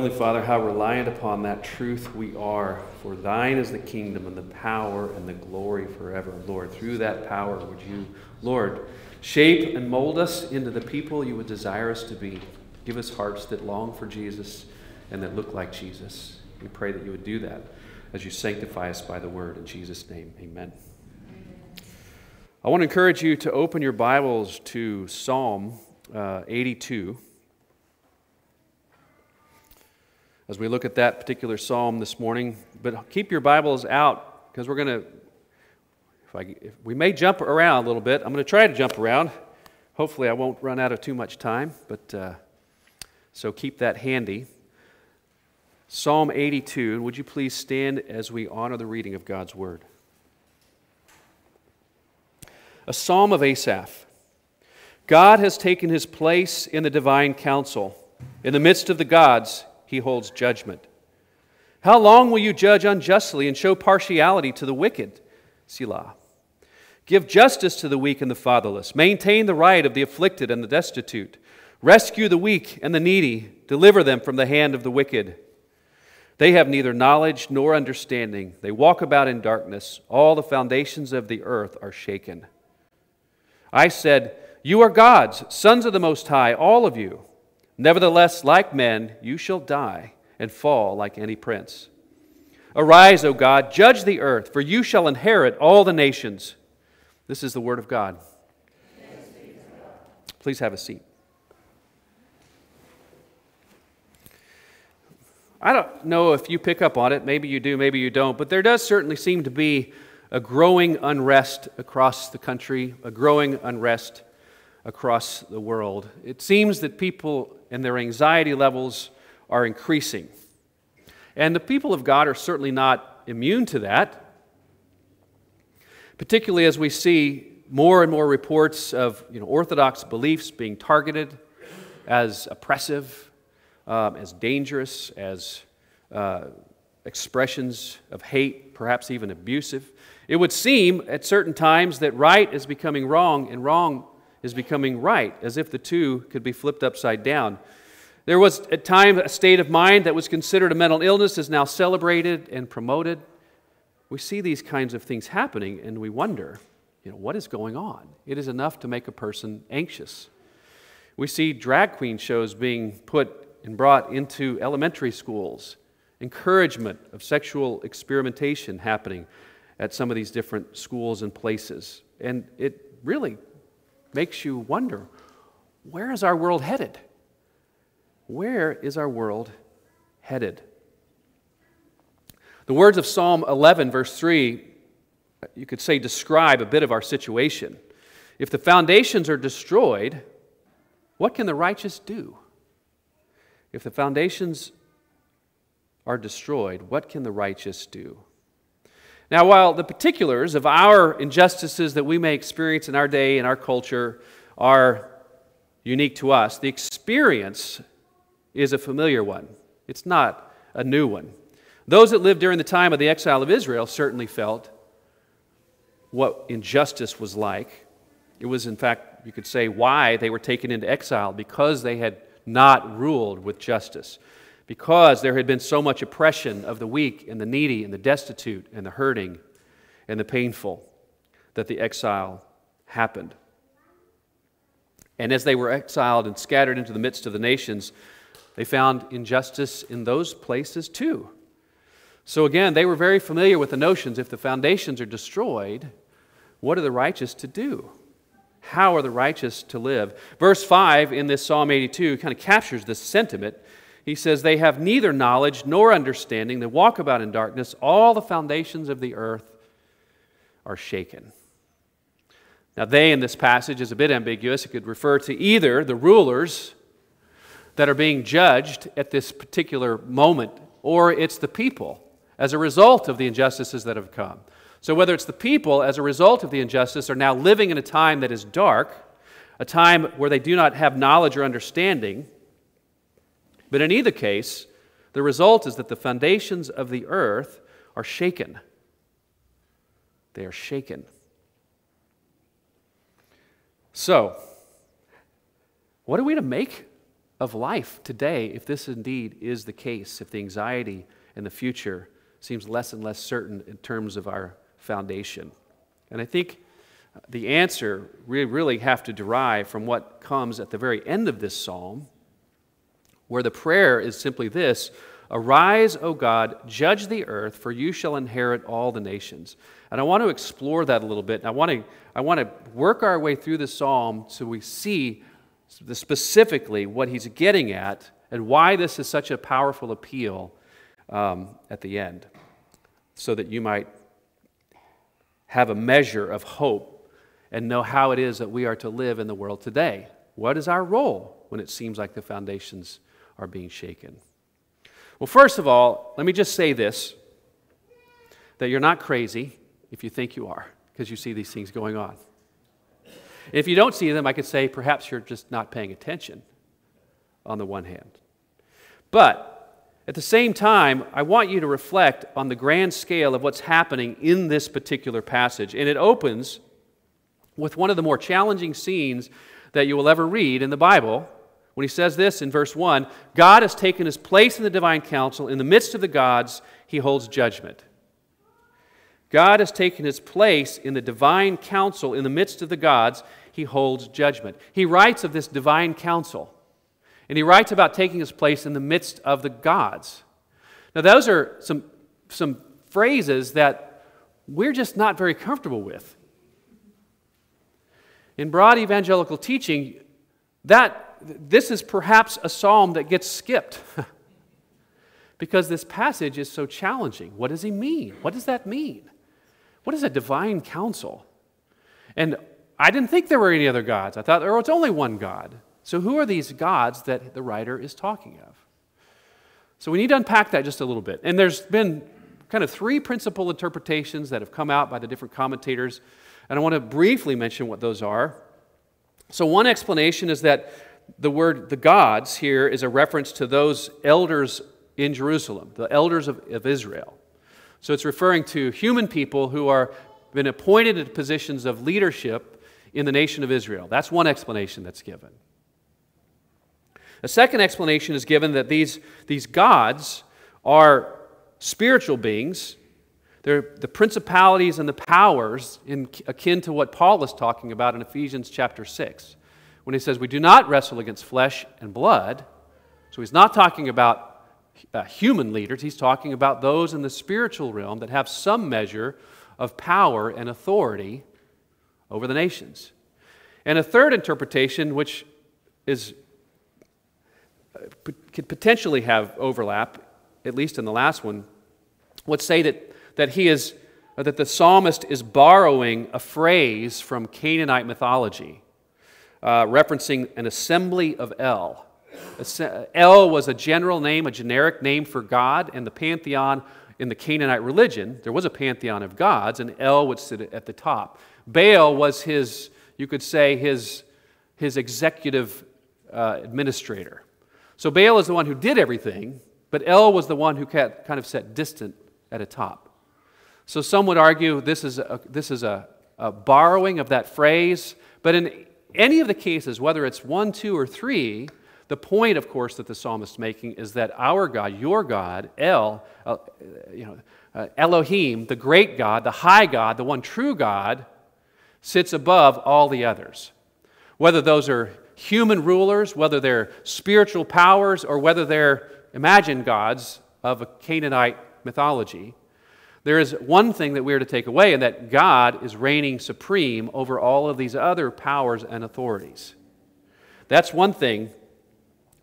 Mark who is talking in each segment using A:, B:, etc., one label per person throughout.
A: Heavenly Father, how reliant upon that truth we are. For thine is the kingdom and the power and the glory forever. Lord, through that power, would you, Lord, shape and mold us into the people you would desire us to be. Give us hearts that long for Jesus and that look like Jesus. We pray that you would do that as you sanctify us by the word. In Jesus' name, amen. I want to encourage you to open your Bibles to Psalm uh, 82. As we look at that particular psalm this morning. But keep your Bibles out because we're going to, if, I, if we may jump around a little bit. I'm going to try to jump around. Hopefully, I won't run out of too much time, but uh, so keep that handy. Psalm 82. Would you please stand as we honor the reading of God's Word? A psalm of Asaph. God has taken his place in the divine council. In the midst of the gods, he holds judgment. How long will you judge unjustly and show partiality to the wicked? Selah. Give justice to the weak and the fatherless. Maintain the right of the afflicted and the destitute. Rescue the weak and the needy. Deliver them from the hand of the wicked. They have neither knowledge nor understanding. They walk about in darkness. All the foundations of the earth are shaken. I said, You are gods, sons of the Most High, all of you. Nevertheless, like men, you shall die and fall like any prince. Arise, O God, judge the earth, for you shall inherit all the nations. This is the word of God. Please have a seat. I don't know if you pick up on it. Maybe you do, maybe you don't. But there does certainly seem to be a growing unrest across the country, a growing unrest across the world. It seems that people and their anxiety levels are increasing. And the people of God are certainly not immune to that, particularly as we see more and more reports of you know, Orthodox beliefs being targeted as oppressive, um, as dangerous, as uh, expressions of hate, perhaps even abusive. It would seem at certain times that right is becoming wrong and wrong is becoming right, as if the two could be flipped upside down. There was at time a state of mind that was considered a mental illness is now celebrated and promoted. We see these kinds of things happening and we wonder, you know, what is going on? It is enough to make a person anxious. We see drag queen shows being put and brought into elementary schools, encouragement of sexual experimentation happening at some of these different schools and places. And it really makes you wonder where is our world headed? Where is our world headed? The words of Psalm 11, verse 3, you could say describe a bit of our situation. If the foundations are destroyed, what can the righteous do? If the foundations are destroyed, what can the righteous do? Now, while the particulars of our injustices that we may experience in our day and our culture are unique to us, the experience is a familiar one. It's not a new one. Those that lived during the time of the exile of Israel certainly felt what injustice was like. It was, in fact, you could say, why they were taken into exile because they had not ruled with justice because there had been so much oppression of the weak and the needy and the destitute and the hurting and the painful that the exile happened. And as they were exiled and scattered into the midst of the nations, they found injustice in those places too. So again, they were very familiar with the notions if the foundations are destroyed, what are the righteous to do? How are the righteous to live? Verse 5 in this Psalm 82 kind of captures this sentiment he says, They have neither knowledge nor understanding. They walk about in darkness. All the foundations of the earth are shaken. Now, they in this passage is a bit ambiguous. It could refer to either the rulers that are being judged at this particular moment, or it's the people as a result of the injustices that have come. So, whether it's the people as a result of the injustice are now living in a time that is dark, a time where they do not have knowledge or understanding, but in either case, the result is that the foundations of the earth are shaken. They are shaken. So, what are we to make of life today if this indeed is the case, if the anxiety in the future seems less and less certain in terms of our foundation. And I think the answer we really have to derive from what comes at the very end of this psalm, where the prayer is simply this Arise, O God, judge the earth, for you shall inherit all the nations. And I want to explore that a little bit. And I want to, I want to work our way through the psalm so we see specifically what he's getting at and why this is such a powerful appeal um, at the end, so that you might have a measure of hope and know how it is that we are to live in the world today. What is our role when it seems like the foundations are being shaken? Well, first of all, let me just say this that you're not crazy if you think you are, because you see these things going on. If you don't see them, I could say perhaps you're just not paying attention on the one hand. But at the same time, I want you to reflect on the grand scale of what's happening in this particular passage. And it opens with one of the more challenging scenes that you will ever read in the Bible when he says this in verse 1 God has taken his place in the divine council. In the midst of the gods, he holds judgment. God has taken his place in the divine council. In the midst of the gods, he holds judgment. He writes of this divine council, and he writes about taking his place in the midst of the gods. Now, those are some, some phrases that we're just not very comfortable with. In broad evangelical teaching, that this is perhaps a psalm that gets skipped because this passage is so challenging. What does he mean? What does that mean? What is a divine council? And I didn't think there were any other gods. I thought oh, there was only one God. So, who are these gods that the writer is talking of? So, we need to unpack that just a little bit. And there's been kind of three principal interpretations that have come out by the different commentators. And I want to briefly mention what those are. So, one explanation is that the word the gods here is a reference to those elders in Jerusalem, the elders of, of Israel. So, it's referring to human people who are been appointed into positions of leadership in the nation of Israel. That's one explanation that's given. A second explanation is given that these, these gods are spiritual beings. They're the principalities and the powers in, akin to what Paul is talking about in Ephesians chapter 6, when he says, We do not wrestle against flesh and blood. So he's not talking about uh, human leaders, he's talking about those in the spiritual realm that have some measure of power and authority over the nations. And a third interpretation, which is, could potentially have overlap, at least in the last one, would say that, that he is that the psalmist is borrowing a phrase from Canaanite mythology, uh, referencing an assembly of El. El was a general name, a generic name for God, and the pantheon in the Canaanite religion, there was a pantheon of gods, and El would sit at the top. Baal was his, you could say, his, his executive uh, administrator. So Baal is the one who did everything, but El was the one who kind of sat distant at a top. So some would argue this is a, this is a, a borrowing of that phrase, but in any of the cases, whether it's one, two, or three, the point, of course, that the psalmist is making is that our God, your God, El, uh, you know, uh, Elohim, the great God, the high God, the one true God, sits above all the others. Whether those are human rulers, whether they're spiritual powers, or whether they're imagined gods of a Canaanite mythology, there is one thing that we are to take away, and that God is reigning supreme over all of these other powers and authorities. That's one thing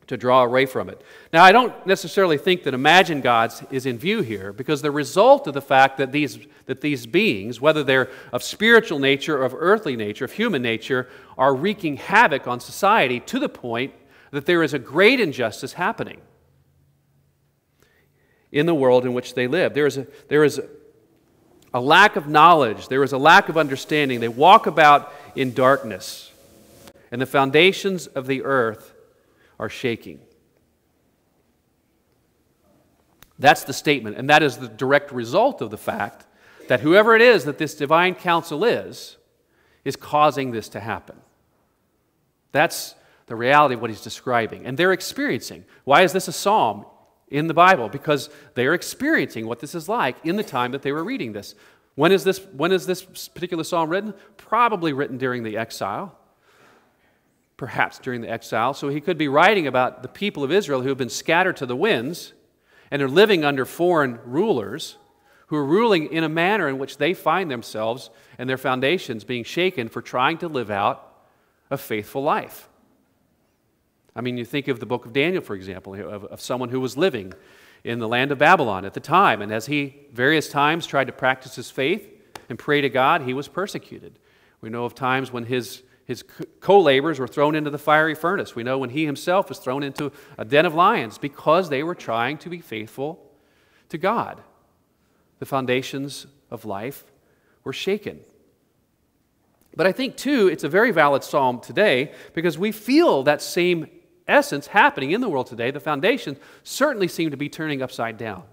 A: to draw away from it. Now, I don't necessarily think that imagined gods is in view here because the result of the fact that these, that these beings, whether they're of spiritual nature or of earthly nature, of human nature, are wreaking havoc on society to the point that there is a great injustice happening in the world in which they live. There is a, there is a, lack of knowledge, there is a lack of understanding. They walk about in darkness, and the foundations of the earth are shaking. That's the statement, and that is the direct result of the fact that whoever it is that this divine council is, is causing this to happen. That's, the reality of what he's describing. And they're experiencing. Why is this a psalm in the Bible? Because they're experiencing what this is like in the time that they were reading this. When is this, when is this particular psalm written? Probably written during the exile. Perhaps during the exile. So he could be writing about the people of Israel who have been scattered to the winds and are living under foreign rulers who are ruling in a manner in which they find themselves and their foundations being shaken for trying to live out a faithful life. I mean, you think of the book of Daniel, for example, of, of someone who was living in the land of Babylon at the time. And as he various times tried to practice his faith and pray to God, he was persecuted. We know of times when his, his co laborers were thrown into the fiery furnace. We know when he himself was thrown into a den of lions because they were trying to be faithful to God. The foundations of life were shaken. But I think, too, it's a very valid psalm today because we feel that same essence happening in the world today, the foundations certainly seem to be turning upside down.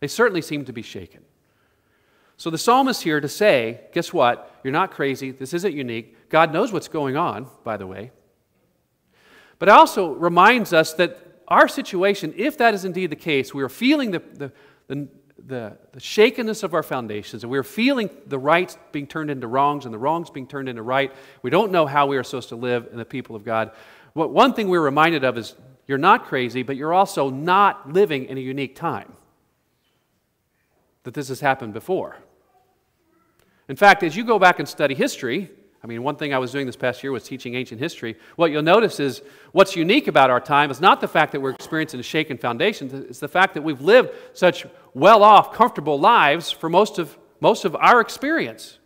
A: They certainly seem to be shaken. So the psalmist here to say, guess what? You're not crazy. This isn't unique. God knows what's going on, by the way. But it also reminds us that our situation, if that is indeed the case, we are feeling the, the, the, the, the shakenness of our foundations, and we're feeling the rights being turned into wrongs and the wrongs being turned into right. We don't know how we are supposed to live in the people of God. What, one thing we're reminded of is you're not crazy, but you're also not living in a unique time. That this has happened before. In fact, as you go back and study history, I mean, one thing I was doing this past year was teaching ancient history. What you'll notice is what's unique about our time is not the fact that we're experiencing a shaken foundation, it's the fact that we've lived such well off, comfortable lives for most of, most of our experience.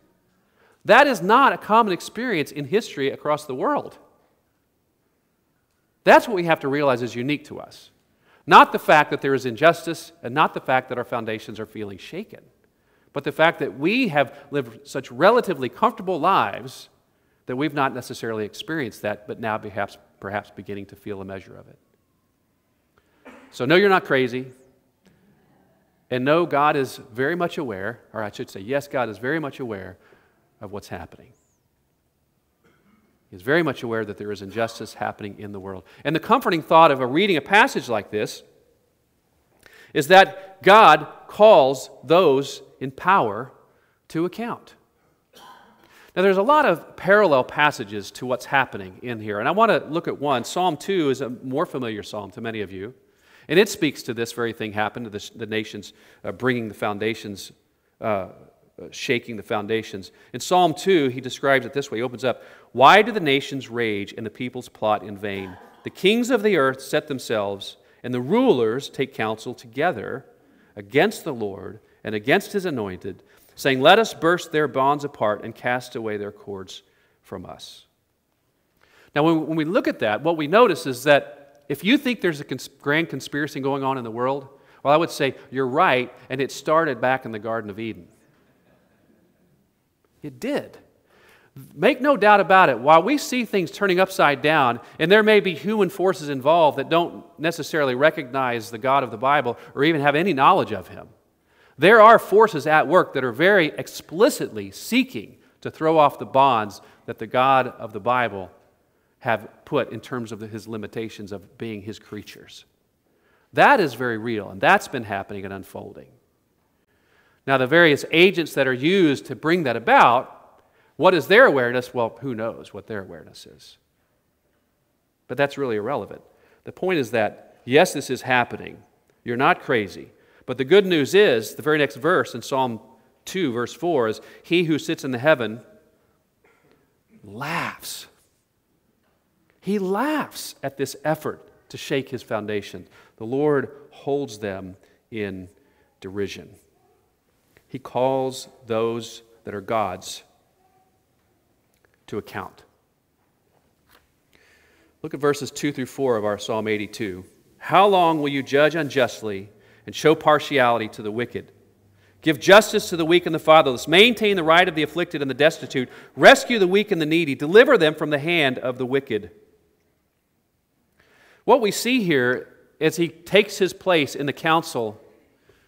A: That is not a common experience in history across the world. That's what we have to realize is unique to us. Not the fact that there is injustice and not the fact that our foundations are feeling shaken, but the fact that we have lived such relatively comfortable lives that we've not necessarily experienced that, but now perhaps, perhaps beginning to feel a measure of it. So, no, you're not crazy. And no, God is very much aware, or I should say, yes, God is very much aware of what's happening. He's very much aware that there is injustice happening in the world. And the comforting thought of a reading a passage like this is that God calls those in power to account. Now, there's a lot of parallel passages to what's happening in here, and I want to look at one. Psalm 2 is a more familiar psalm to many of you, and it speaks to this very thing happened to the, the nations uh, bringing the foundations uh, Uh, shaking the foundations. In Psalm 2, he describes it this way. He opens up Why do the nations rage and the peoples plot in vain? The kings of the earth set themselves, and the rulers take counsel together against the Lord and against his anointed, saying, Let us burst their bonds apart and cast away their cords from us. Now, when, we look at that, what we notice is that if you think there's a grand conspiracy going on in the world, well, I would say you're right, and it started back in the Garden of Eden. It did. Make no doubt about it, while we see things turning upside down, and there may be human forces involved that don't necessarily recognize the God of the Bible or even have any knowledge of Him, there are forces at work that are very explicitly seeking to throw off the bonds that the God of the Bible have put in terms of His limitations of being His creatures. That is very real, and that's been happening and unfolding. Now, the various agents that are used to bring that about, what is their awareness? Well, who knows what their awareness is. But that's really irrelevant. The point is that, yes, this is happening. You're not crazy. But the good news is, the very next verse in Psalm 2, verse 4, is He who sits in the heaven laughs. He laughs at this effort to shake his foundation. The Lord holds them in derision. He calls those that are God's to account. Look at verses 2 through 4 of our Psalm 82. How long will you judge unjustly and show partiality to the wicked? Give justice to the weak and the fatherless. Maintain the right of the afflicted and the destitute. Rescue the weak and the needy. Deliver them from the hand of the wicked. What we see here is he takes his place in the council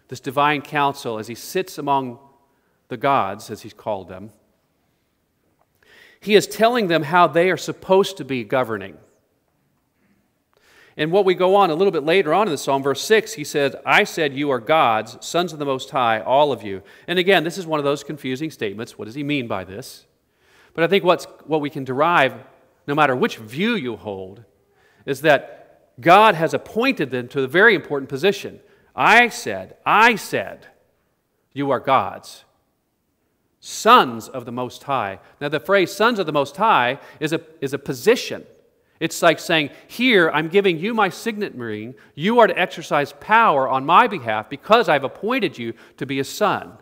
A: this divine council, as he sits among the gods, as he's called them, he is telling them how they are supposed to be governing. And what we go on a little bit later on in the psalm, verse 6, he says, I said, You are gods, sons of the Most High, all of you. And again, this is one of those confusing statements. What does he mean by this? But I think what's, what we can derive, no matter which view you hold, is that God has appointed them to a very important position. I said, I said, You are gods, sons of the Most High. Now, the phrase sons of the Most High is a, is a position. It's like saying, Here, I'm giving you my signet ring. You are to exercise power on my behalf because I've appointed you to be a son.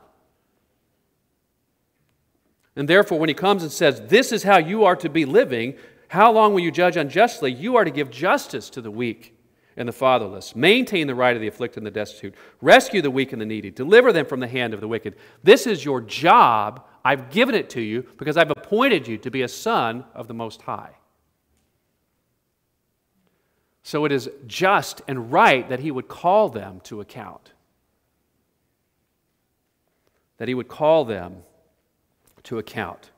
A: And therefore, when he comes and says, This is how you are to be living, how long will you judge unjustly? You are to give justice to the weak and the fatherless, maintain the right of the afflicted and the destitute, rescue the weak and the needy, deliver them from the hand of the wicked. This is your job. I've given it to you because I've appointed you to be a son of the Most High. So it is just and right that he would call them to account. That he would call them to account.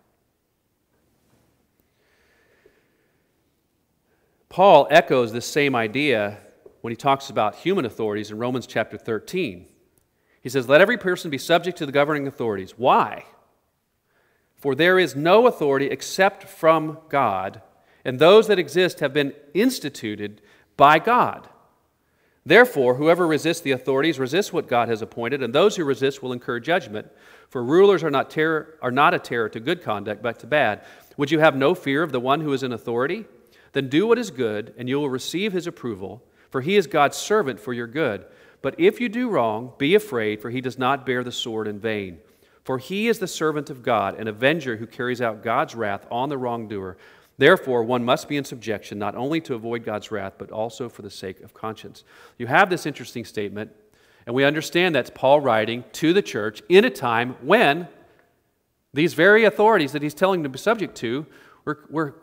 A: Paul echoes this same idea when he talks about human authorities in Romans chapter 13. He says, Let every person be subject to the governing authorities. Why? For there is no authority except from God, and those that exist have been instituted by God. Therefore, whoever resists the authorities resists what God has appointed, and those who resist will incur judgment. For rulers are not, terror, are not a terror to good conduct, but to bad. Would you have no fear of the one who is in authority? Then do what is good, and you will receive his approval, for he is God's servant for your good. But if you do wrong, be afraid, for he does not bear the sword in vain. For he is the servant of God, an avenger who carries out God's wrath on the wrongdoer. Therefore, one must be in subjection, not only to avoid God's wrath, but also for the sake of conscience. You have this interesting statement, and we understand that's Paul writing to the church in a time when these very authorities that he's telling them to be subject to were, were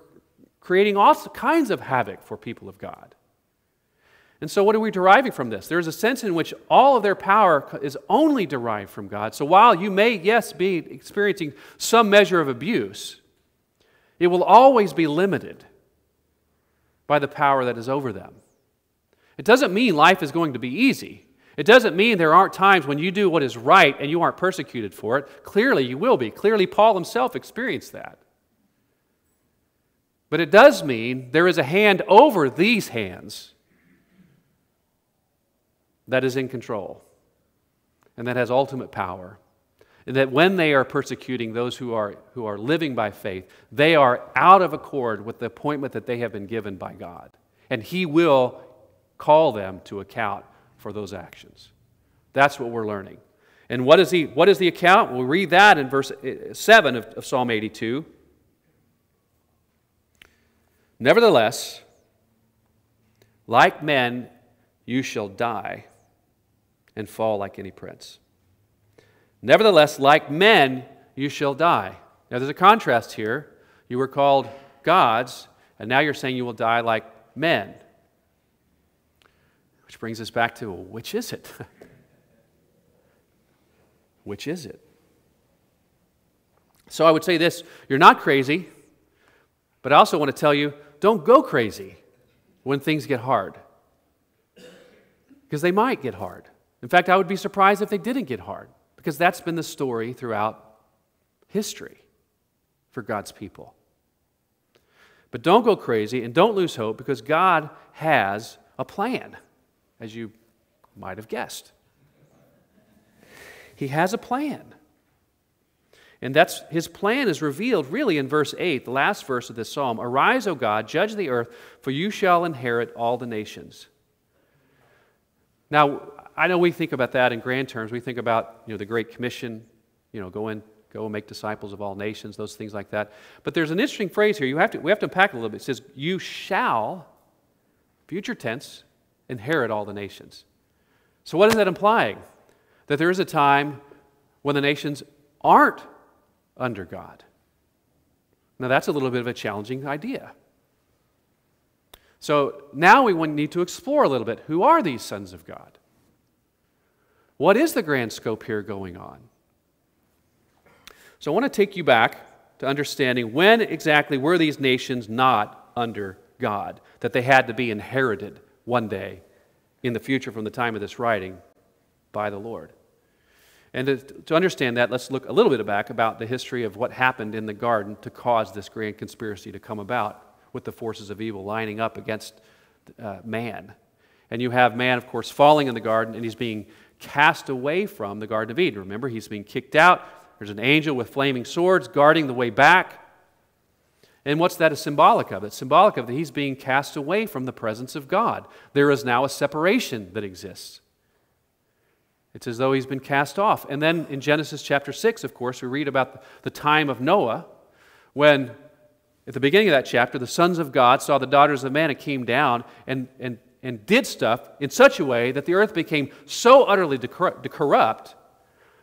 A: creating all kinds of havoc for people of God. And so, what are we deriving from this? There's a sense in which all of their power is only derived from God. So, while you may, yes, be experiencing some measure of abuse, it will always be limited by the power that is over them. It doesn't mean life is going to be easy. It doesn't mean there aren't times when you do what is right and you aren't persecuted for it. Clearly, you will be. Clearly, Paul himself experienced that. But it does mean there is a hand over these hands that is in control and that has ultimate power and that when they are persecuting those who are, who are living by faith, they are out of accord with the appointment that they have been given by God. And He will call them to account for those actions. That's what we're learning. And what is, he, what is the account? We'll read that in verse eh, 7 of, of Psalm 82. Nevertheless, like men, you shall die and fall like any prince. Nevertheless, like men, you shall die. Now, there's a contrast here. You were called gods, and now you're saying you will die like men. Which brings us back to which is it? which is it? So I would say this you're not crazy, but I also want to tell you don't go crazy when things get hard. Because they might get hard. In fact, I would be surprised if they didn't get hard because that's been the story throughout history for God's people. But don't go crazy and don't lose hope because God has a plan, as you might have guessed. He has a plan. And that's his plan is revealed really in verse 8, the last verse of this psalm. Arise, O God, judge the earth, for you shall inherit all the nations. Now, I know we think about that in grand terms. We think about you know, the Great Commission, you know, go and go make disciples of all nations, those things like that. But there's an interesting phrase here. You have to, we have to unpack it a little bit. It says, You shall, future tense, inherit all the nations. So, what is that implying? That there is a time when the nations aren't under God. Now, that's a little bit of a challenging idea. So, now we need to explore a little bit who are these sons of God? What is the grand scope here going on? So I want to take you back to understanding when exactly were these nations not under God, that they had to be inherited one day in the future from the time of this writing by the Lord. And to, to, understand that, let's look a little bit back about the history of what happened in the garden to cause this grand conspiracy to come about with the forces of evil lining up against uh, man. And you have man, of course, falling in the garden, and he's being cast away from the Garden of Eden. Remember, he's being kicked out. There's an angel with flaming swords guarding the way back. And what's that a symbolic of? It's symbolic of that he's being cast away from the presence of God. There is now a separation that exists. It's as though he's been cast off. And then in Genesis chapter 6, of course, we read about the time of Noah when, at the beginning of that chapter, the sons of God saw the daughters of man and came down and, and, and did stuff in such a way that the earth became so utterly corrupt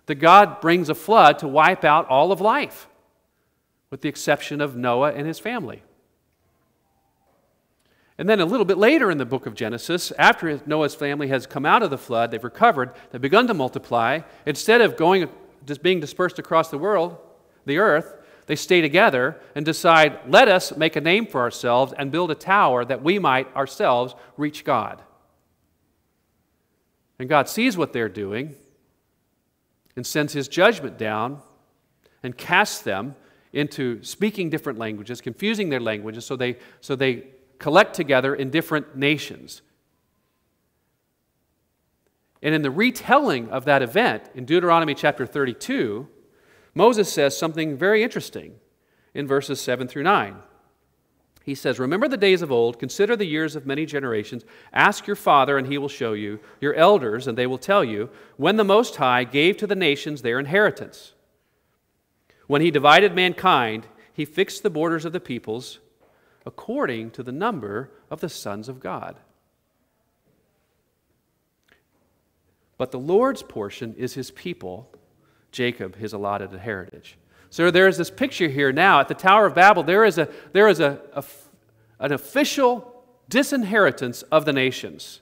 A: that God brings a flood to wipe out all of life, with the exception of Noah and his family. And then a little bit later in the book of Genesis, after Noah's family has come out of the flood, they've recovered, they've begun to multiply. Instead of going, uh, just being dispersed across the world, the earth, they stay together and decide, let us make a name for ourselves and build a tower that we might ourselves reach God. And God sees what they're doing and sends his judgment down and casts them into speaking different languages, confusing their languages so they, so they collect together in different nations. And in the retelling of that event in Deuteronomy chapter 32, Moses says something very interesting in verses 7 through 9. He says, Remember the days of old, consider the years of many generations. Ask your father, and he will show you, your elders, and they will tell you, when the Most High gave to the nations their inheritance. When he divided mankind, he fixed the borders of the peoples according to the number of the sons of God. But the Lord's portion is his people, Jacob, his allotted heritage. So there is this picture here now at the Tower of Babel. There is, a, there is a, a an official disinheritance of the nations.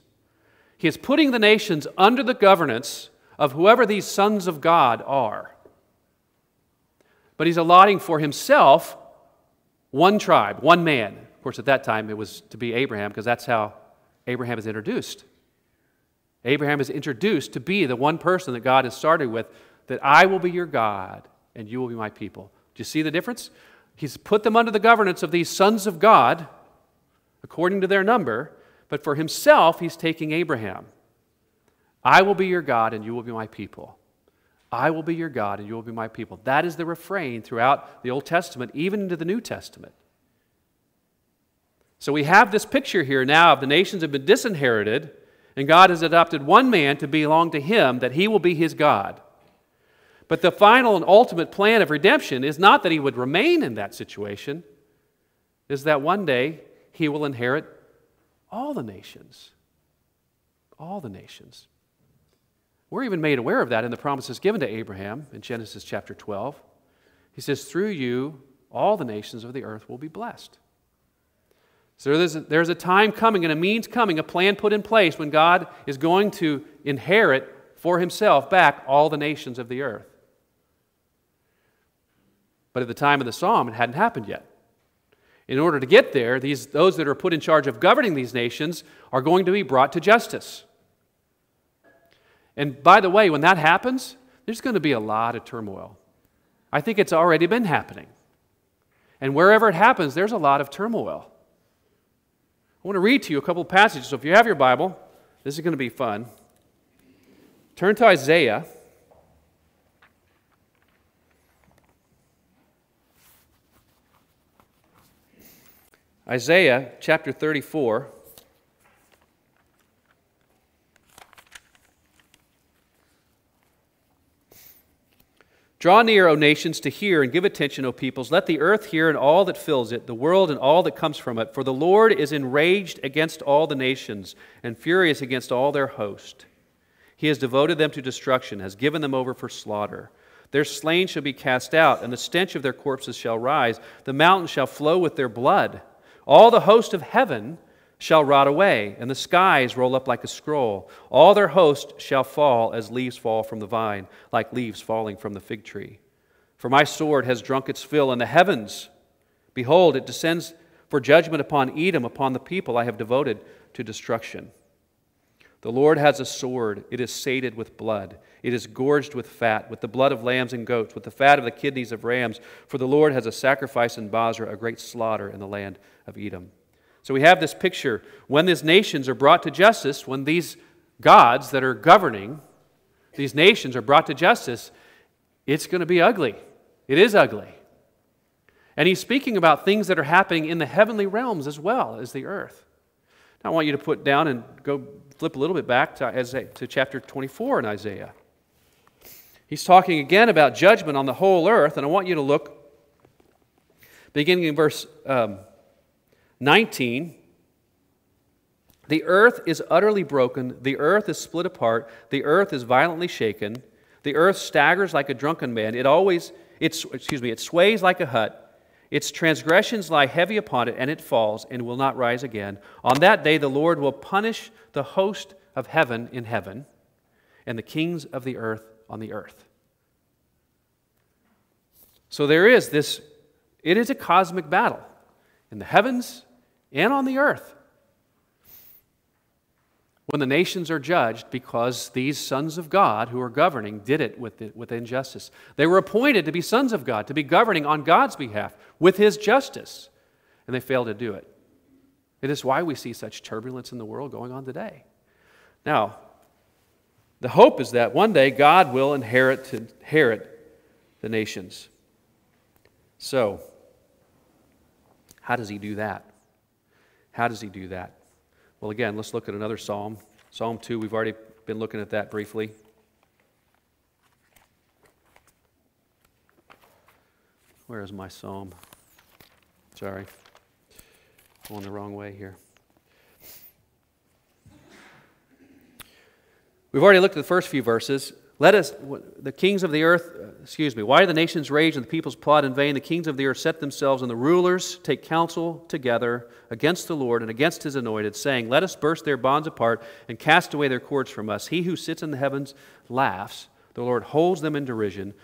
A: He is putting the nations under the governance of whoever these sons of God are. But he's allotting for himself one tribe, one man. Of course, at that time it was to be Abraham because that's how Abraham is introduced. Abraham is introduced to be the one person that God has started with that I will be your God and you will be my people. Do you see the difference? He's put them under the governance of these sons of God according to their number, but for himself, he's taking Abraham. I will be your God and you will be my people. I will be your God and you will be my people. That is the refrain throughout the Old Testament, even into the New Testament. So we have this picture here now of the nations have been disinherited, and God has adopted one man to belong to him, that he will be his God. But the final and ultimate plan of redemption is not that he would remain in that situation, is that one day he will inherit all the nations. All the nations. We're even made aware of that in the promises given to Abraham in Genesis chapter 12. He says, Through you, all the nations of the earth will be blessed. So there's a, there's a time coming and a means coming, a plan put in place when God is going to inherit for himself back all the nations of the earth. But at the time of the psalm, it hadn't happened yet. In order to get there, these, those that are put in charge of governing these nations are going to be brought to justice. And by the way, when that happens, there's going to be a lot of turmoil. I think it's already been happening. And wherever it happens, there's a lot of turmoil. I want to read to you a couple of passages. So if you have your Bible, this is going to be fun. Turn to Isaiah. Isaiah chapter 34. Draw near, O nations, to hear, and give attention, O peoples. Let the earth hear and all that fills it, the world and all that comes from it. For the Lord is enraged against all the nations, and furious against all their host. He has devoted them to destruction, has given them over for slaughter. Their slain shall be cast out, and the stench of their corpses shall rise. The mountains shall flow with their blood. All the host of heaven shall rot away, and the skies roll up like a scroll. All their host shall fall as leaves fall from the vine, like leaves falling from the fig tree. For my sword has drunk its fill in the heavens. Behold, it descends For judgment upon Edom, upon the people I have devoted to destruction. The Lord has a sword. It is sated with blood. It is gorged with fat, with the blood of lambs and goats, with the fat of the kidneys of rams. For the Lord has a sacrifice in Bozrah, a great slaughter in the land of Edom. So we have this picture when these nations are brought to justice, when these gods that are governing these nations are brought to justice, it's going to be ugly. It is ugly. And he's speaking about things that are happening in the heavenly realms as well as the earth. Now, I want you to put down and go flip a little bit back to, Isaiah, to chapter 24 in Isaiah. He's talking again about judgment on the whole earth, and I want you to look, beginning in verse um, 19. The earth is utterly broken, the earth is split apart, the earth is violently shaken, the earth staggers like a drunken man. It always, it's, excuse me, it sways like a hut. Its transgressions lie heavy upon it, and it falls and will not rise again. On that day, the Lord will punish the host of heaven in heaven and the kings of the earth on the earth. So there is this, it is a cosmic battle in the heavens and on the earth when the nations are judged because these sons of God who are governing did it with, with injustice. They were appointed to be sons of God, to be governing on God's behalf with His justice, and they failed to do it. It is why we see such turbulence in the world going on today. Now, the hope is that one day God will inherit, inherit the nations. So, how does He do that? How does He do that? Well, again, let's look at another psalm. Psalm 2, we've already been looking at that briefly. Where is my psalm? Sorry. Going the wrong way here. We've already looked at the first few verses. Let us, the kings of the earth, uh, excuse me, why do the nations rage and the peoples plot in vain? The kings of the earth set themselves, and the rulers take counsel together against the Lord and against his anointed, saying, Let us burst their bonds apart and cast away their cords from us. He who sits in the heavens laughs, the Lord holds them in derision.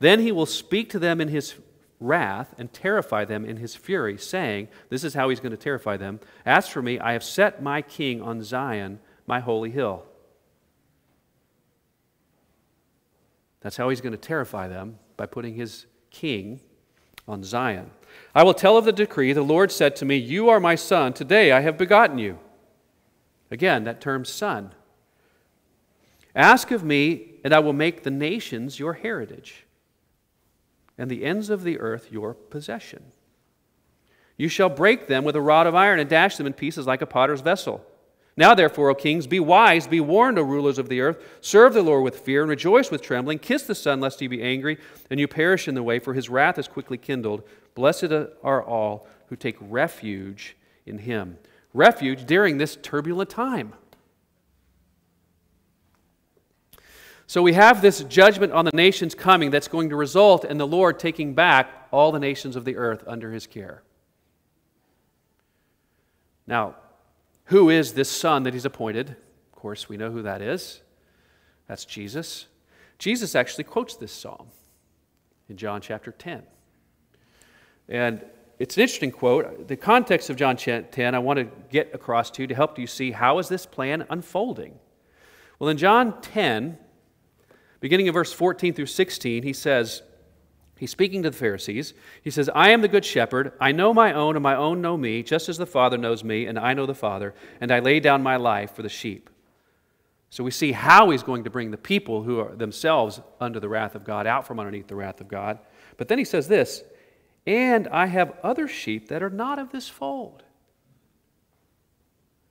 A: Then he will speak to them in his wrath and terrify them in his fury, saying, This is how he's going to terrify them. As for me, I have set my king on Zion, my holy hill. That's how he's going to terrify them by putting his king on Zion. I will tell of the decree. The Lord said to me, You are my son. Today I have begotten you. Again, that term son. Ask of me, and I will make the nations your heritage, and the ends of the earth your possession. You shall break them with a rod of iron and dash them in pieces like a potter's vessel. Now, therefore, O kings, be wise, be warned, O rulers of the earth. Serve the Lord with fear and rejoice with trembling. Kiss the Son, lest he be angry and you perish in the way, for his wrath is quickly kindled. Blessed are all who take refuge in him. Refuge during this turbulent time. So we have this judgment on the nations coming that's going to result in the Lord taking back all the nations of the earth under his care. Now, who is this son that he's appointed? Of course, we know who that is. That's Jesus. Jesus actually quotes this psalm in John chapter 10. And it's an interesting quote. The context of John 10 I want to get across to you to help you see how is this plan unfolding. Well, in John 10, beginning in verse 14 through 16, he says, He's speaking to the Pharisees. He says, I am the good shepherd. I know my own, and my own know me, just as the Father knows me, and I know the Father, and I lay down my life for the sheep. So we see how he's going to bring the people who are themselves under the wrath of God out from underneath the wrath of God. But then he says this, and I have other sheep that are not of this fold.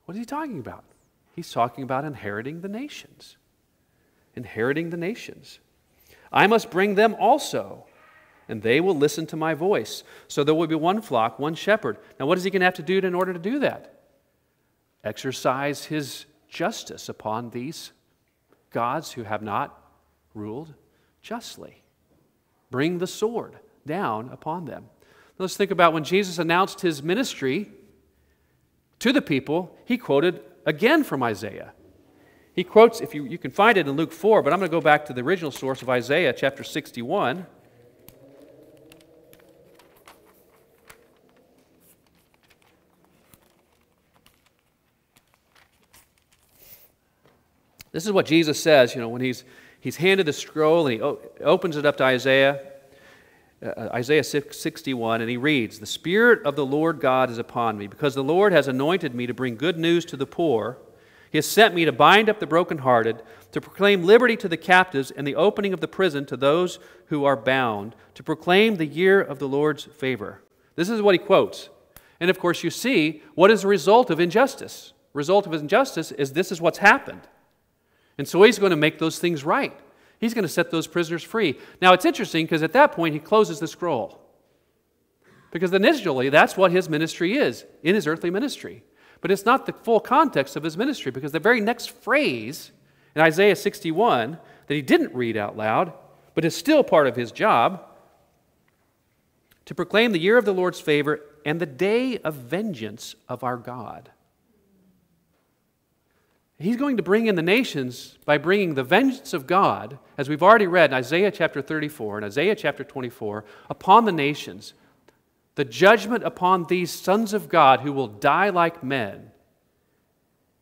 A: What is he talking about? He's talking about inheriting the nations. Inheriting the nations. I must bring them also and they will listen to my voice. So there will be one flock, one shepherd. Now, what is he going to have to do in order to do that? Exercise his justice upon these gods who have not ruled justly. Bring the sword down upon them. Let's think about when Jesus announced his ministry to the people, he quoted again from Isaiah. He quotes, if you, you can find it in Luke 4, but I'm going to go back to the original source of Isaiah, chapter 61. This is what Jesus says, you know, when he's, he's handed the scroll and he opens it up to Isaiah, uh, Isaiah 61, and he reads, The Spirit of the Lord God is upon me, because the Lord has anointed me to bring good news to the poor. He has sent me to bind up the brokenhearted, to proclaim liberty to the captives, and the opening of the prison to those who are bound, to proclaim the year of the Lord's favor. This is what he quotes. And of course, you see what is the result of injustice. Result of injustice is this is what's happened. And so he's going to make those things right. He's going to set those prisoners free. Now, it's interesting because at that point, he closes the scroll. Because initially, that's what his ministry is in his earthly ministry. But it's not the full context of his ministry because the very next phrase in Isaiah 61 that he didn't read out loud, but is still part of his job, to proclaim the year of the Lord's favor and the day of vengeance of our God. He's going to bring in the nations by bringing the vengeance of God, as we've already read in Isaiah chapter 34 and Isaiah chapter 24, upon the nations the judgment upon these sons of God who will die like men.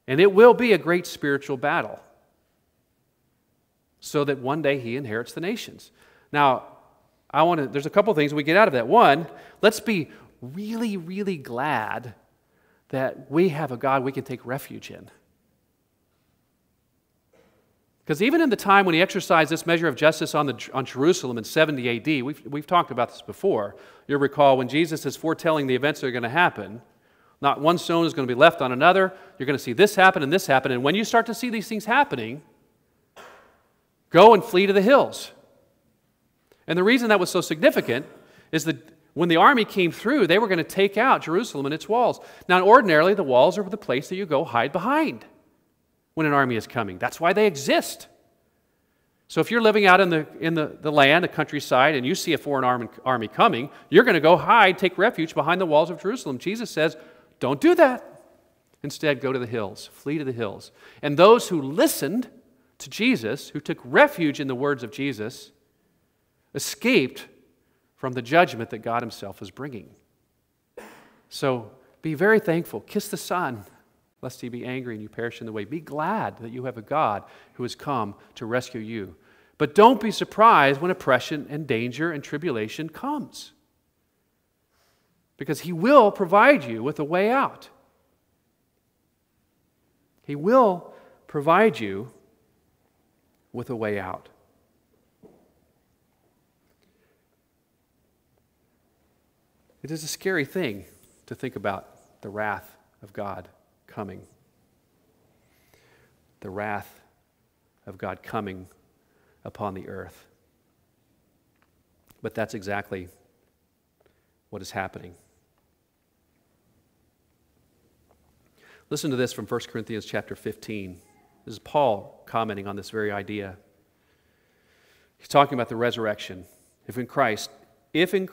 A: And it will be a great spiritual battle so that one day he inherits the nations. Now, I want to, there's a couple things we get out of that. One, let's be really, really glad that we have a God we can take refuge in. Because even in the time when he exercised this measure of justice on, the, on Jerusalem in 70 AD, we've, we've talked about this before. You'll recall when Jesus is foretelling the events that are going to happen, not one stone is going to be left on another. You're going to see this happen and this happen. And when you start to see these things happening, go and flee to the hills. And the reason that was so significant is that when the army came through, they were going to take out Jerusalem and its walls. Now, ordinarily, the walls are the place that you go hide behind when an army is coming. That's why they exist. So if you're living out in the, in the, the land, the countryside, and you see a foreign army, coming, you're going to go hide, take refuge behind the walls of Jerusalem. Jesus says, don't do that. Instead, go to the hills, flee to the hills. And those who listened to Jesus, who took refuge in the words of Jesus, escaped from the judgment that God Himself is bringing. So be very thankful. Kiss the Son lest he be angry and you perish in the way. Be glad that you have a God who has come to rescue you. But don't be surprised when oppression and danger and tribulation comes. Because he will provide you with a way out. He will provide you with a way out. It is a scary thing to think about the wrath of God coming. The wrath of God coming upon the earth. But that's exactly what is happening. Listen to this from 1 Corinthians chapter 15. This is Paul commenting on this very idea. He's talking about the resurrection. If in Christ, if in,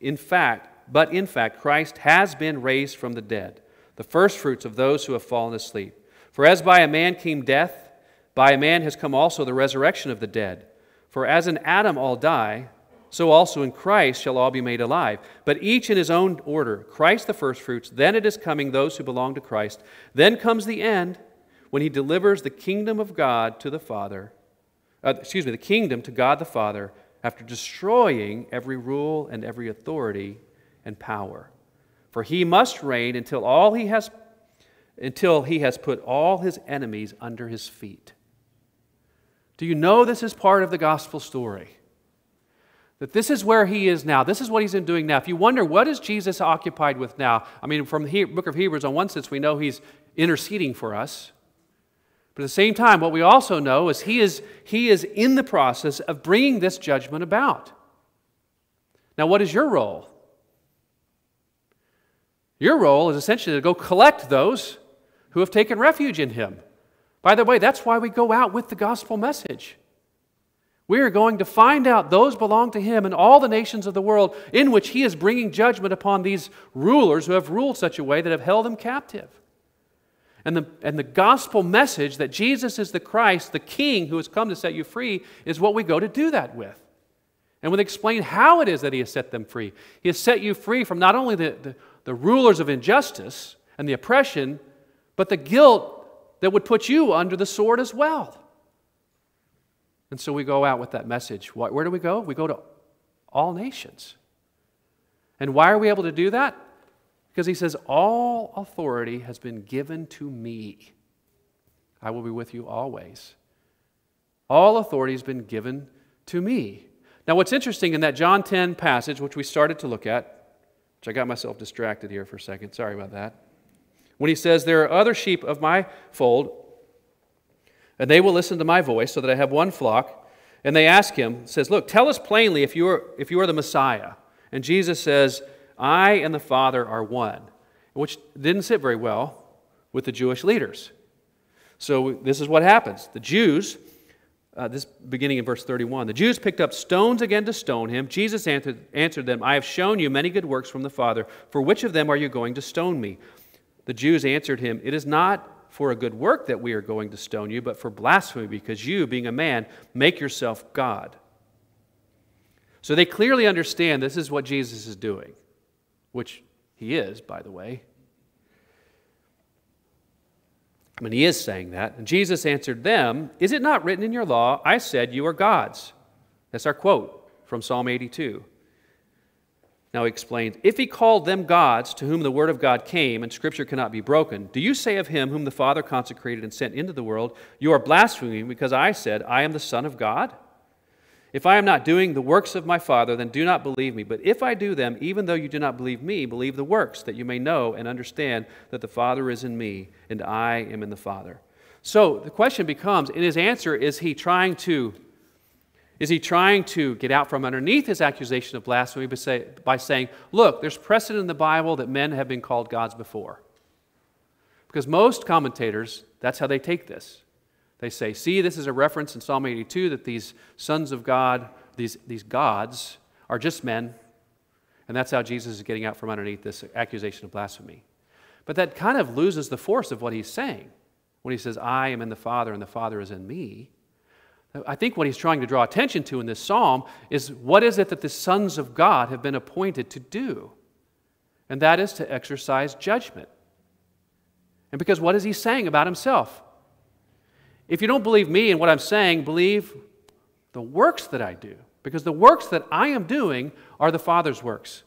A: in fact, but in fact, Christ has been raised from the dead the firstfruits of those who have fallen asleep. For as by a man came death, by a man has come also the resurrection of the dead. For as in Adam all die, so also in Christ shall all be made alive. But each in his own order Christ the firstfruits, then it is coming those who belong to Christ. Then comes the end when he delivers the kingdom of God to the Father, uh, excuse me, the kingdom to God the Father after destroying every rule and every authority and power. For he must reign until all he has until he has put all his enemies under his feet. Do you know this is part of the gospel story? That this is where he is now. This is what he's been doing now. If you wonder, what is Jesus occupied with now? I mean, from the book of Hebrews, on one sense, we know he's interceding for us. But at the same time, what we also know is he is, he is in the process of bringing this judgment about. Now, what is your role? Your role is essentially to go collect those who have taken refuge in Him. By the way, that's why we go out with the gospel message. We are going to find out those belong to Him in all the nations of the world in which He is bringing judgment upon these rulers who have ruled such a way that have held them captive. And the, and the gospel message that Jesus is the Christ, the King who has come to set you free, is what we go to do that with. And we'll explain how it is that He has set them free. He has set you free from not only the, the the rulers of injustice and the oppression, but the guilt that would put you under the sword as well. And so we go out with that message. Where do we go? We go to all nations. And why are we able to do that? Because he says, All authority has been given to me. I will be with you always. All authority has been given to me. Now, what's interesting in that John 10 passage, which we started to look at, which I got myself distracted here for a second, sorry about that. When he says, There are other sheep of my fold, and they will listen to my voice, so that I have one flock. And they ask him, says, Look, tell us plainly if you are, if you are the Messiah. And Jesus says, I and the Father are one, which didn't sit very well with the Jewish leaders. So this is what happens. The Jews, uh, this beginning in verse 31, the Jews picked up stones again to stone him. Jesus answered, answered them, I have shown you many good works from the Father. For which of them are you going to stone me? The Jews answered him, It is not for a good work that we are going to stone you, but for blasphemy, because you, being a man, make yourself God. So they clearly understand this is what Jesus is doing, which he is, by the way. Mean, he is saying that. And Jesus answered them, Is it not written in your law, I said you are gods? That's our quote from Psalm 82. Now he explains, If he called them gods to whom the word of God came, and scripture cannot be broken, do you say of him whom the Father consecrated and sent into the world, You are blaspheming because I said, I am the Son of God? If I am not doing the works of my Father, then do not believe me. But if I do them, even though you do not believe me, believe the works, that you may know and understand that the Father is in me, and I am in the Father. So the question becomes, in his answer, is he trying to is he trying to get out from underneath his accusation of blasphemy by, say, by saying, look, there's precedent in the Bible that men have been called gods before? Because most commentators, that's how they take this. They say, see, this is a reference in Psalm 82 that these sons of God, these, these gods, are just men. And that's how Jesus is getting out from underneath this accusation of blasphemy. But that kind of loses the force of what he's saying when he says, I am in the Father and the Father is in me. I think what he's trying to draw attention to in this psalm is what is it that the sons of God have been appointed to do? And that is to exercise judgment. And because what is he saying about himself? If you don't believe me and what I'm saying, believe the works that I do. Because the works that I am doing are the Father's works.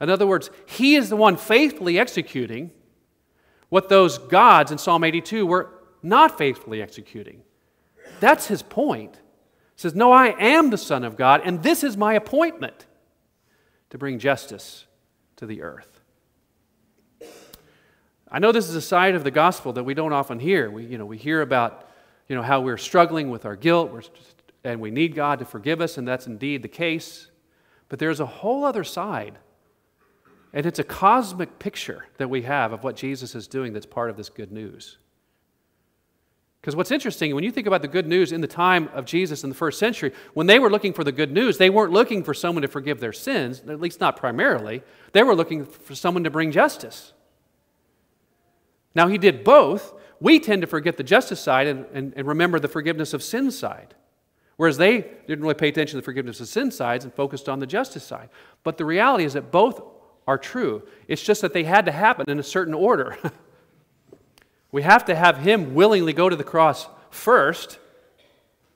A: In other words, He is the one faithfully executing what those gods in Psalm 82 were not faithfully executing. That's His point. He says, No, I am the Son of God, and this is my appointment to bring justice to the earth. I know this is a side of the gospel that we don't often hear. We, you know, we hear about you know, how we're struggling with our guilt and we need God to forgive us, and that's indeed the case. But there's a whole other side. And it's a cosmic picture that we have of what Jesus is doing that's part of this good news. Because what's interesting, when you think about the good news in the time of Jesus in the first century, when they were looking for the good news, they weren't looking for someone to forgive their sins, at least not primarily. They were looking for someone to bring justice. Now, he did both. We tend to forget the justice side and, and, and remember the forgiveness of sin side. Whereas they didn't really pay attention to the forgiveness of sin sides and focused on the justice side. But the reality is that both are true. It's just that they had to happen in a certain order. we have to have him willingly go to the cross first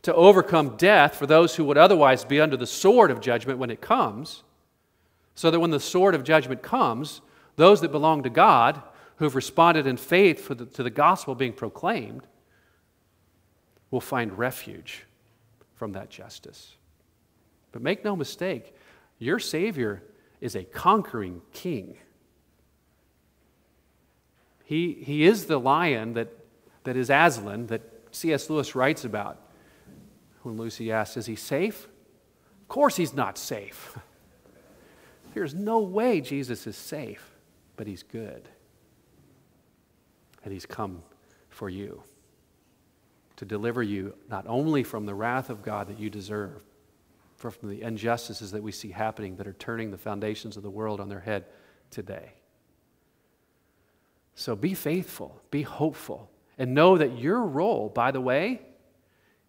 A: to overcome death for those who would otherwise be under the sword of judgment when it comes, so that when the sword of judgment comes, those that belong to God who've responded in faith the, to the gospel being proclaimed will find refuge from that justice. But make no mistake, your Savior is a conquering king. He, he is the lion that, that is Aslan, that C.S. Lewis writes about. When Lucy asks, Is he safe? Of course he's not safe. There's no way Jesus is safe, but he's good and he's come for you to deliver you not only from the wrath of God that you deserve, but from the injustices that we see happening that are turning the foundations of the world on their head today. So be faithful, be hopeful, and know that your role, by the way,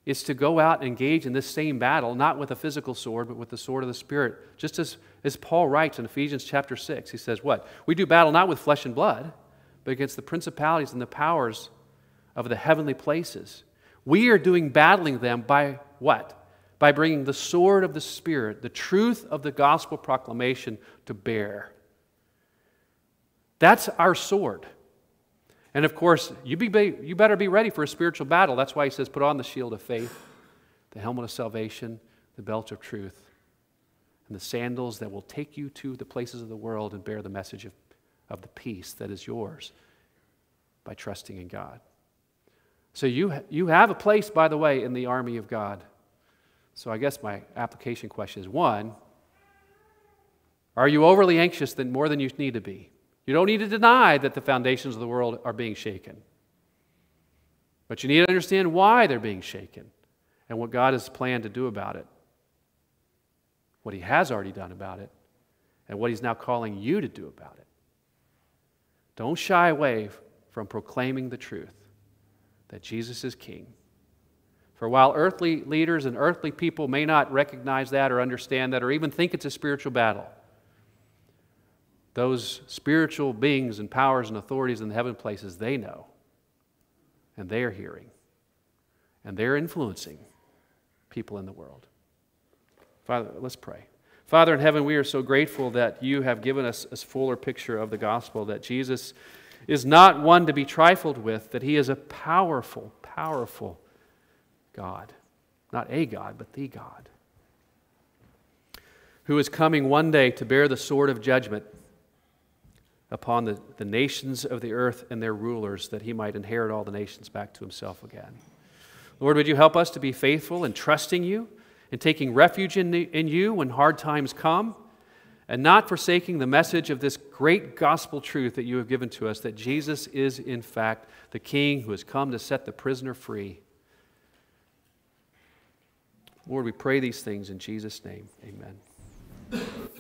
A: is to go out and engage in this same battle, not with a physical sword, but with the sword of the Spirit. Just as, as Paul writes in Ephesians chapter 6, he says, What? We do battle not with flesh and blood but against the principalities and the powers of the heavenly places. We are doing battling them by what? By bringing the sword of the Spirit, the truth of the gospel proclamation to bear. That's our sword. And of course, you, be, you better be ready for a spiritual battle. That's why he says, put on the shield of faith, the helmet of salvation, the belt of truth, and the sandals that will take you to the places of the world and bear the message of, of the peace that is yours by trusting in God. So you, you have a place, by the way, in the army of God. So I guess my application question is one, are you overly anxious than more than you need to be? You don't need to deny that the foundations of the world are being shaken. But you need to understand why they're being shaken and what God has planned to do about it, what He has already done about it, and what He's now calling you to do about it. Don't shy away from proclaiming the truth that Jesus is King. For while earthly leaders and earthly people may not recognize that or understand that or even think it's a spiritual battle, those spiritual beings and powers and authorities in the heaven places, they know. And they are hearing. And they're influencing people in the world. Father, let's pray. Father in heaven, we are so grateful that you have given us a fuller picture of the gospel, that Jesus is not one to be trifled with, that he is a powerful, powerful God. Not a God, but the God. Who is coming one day to bear the sword of judgment upon the, the nations of the earth and their rulers, that he might inherit all the nations back to himself again. Lord, would you help us to be faithful and trusting you and taking refuge in, the, in you when hard times come? and not forsaking the message of this great gospel truth that you have given to us that Jesus is, in fact, the King who has come to set the prisoner free. Lord, we pray these things in Jesus' name. Amen.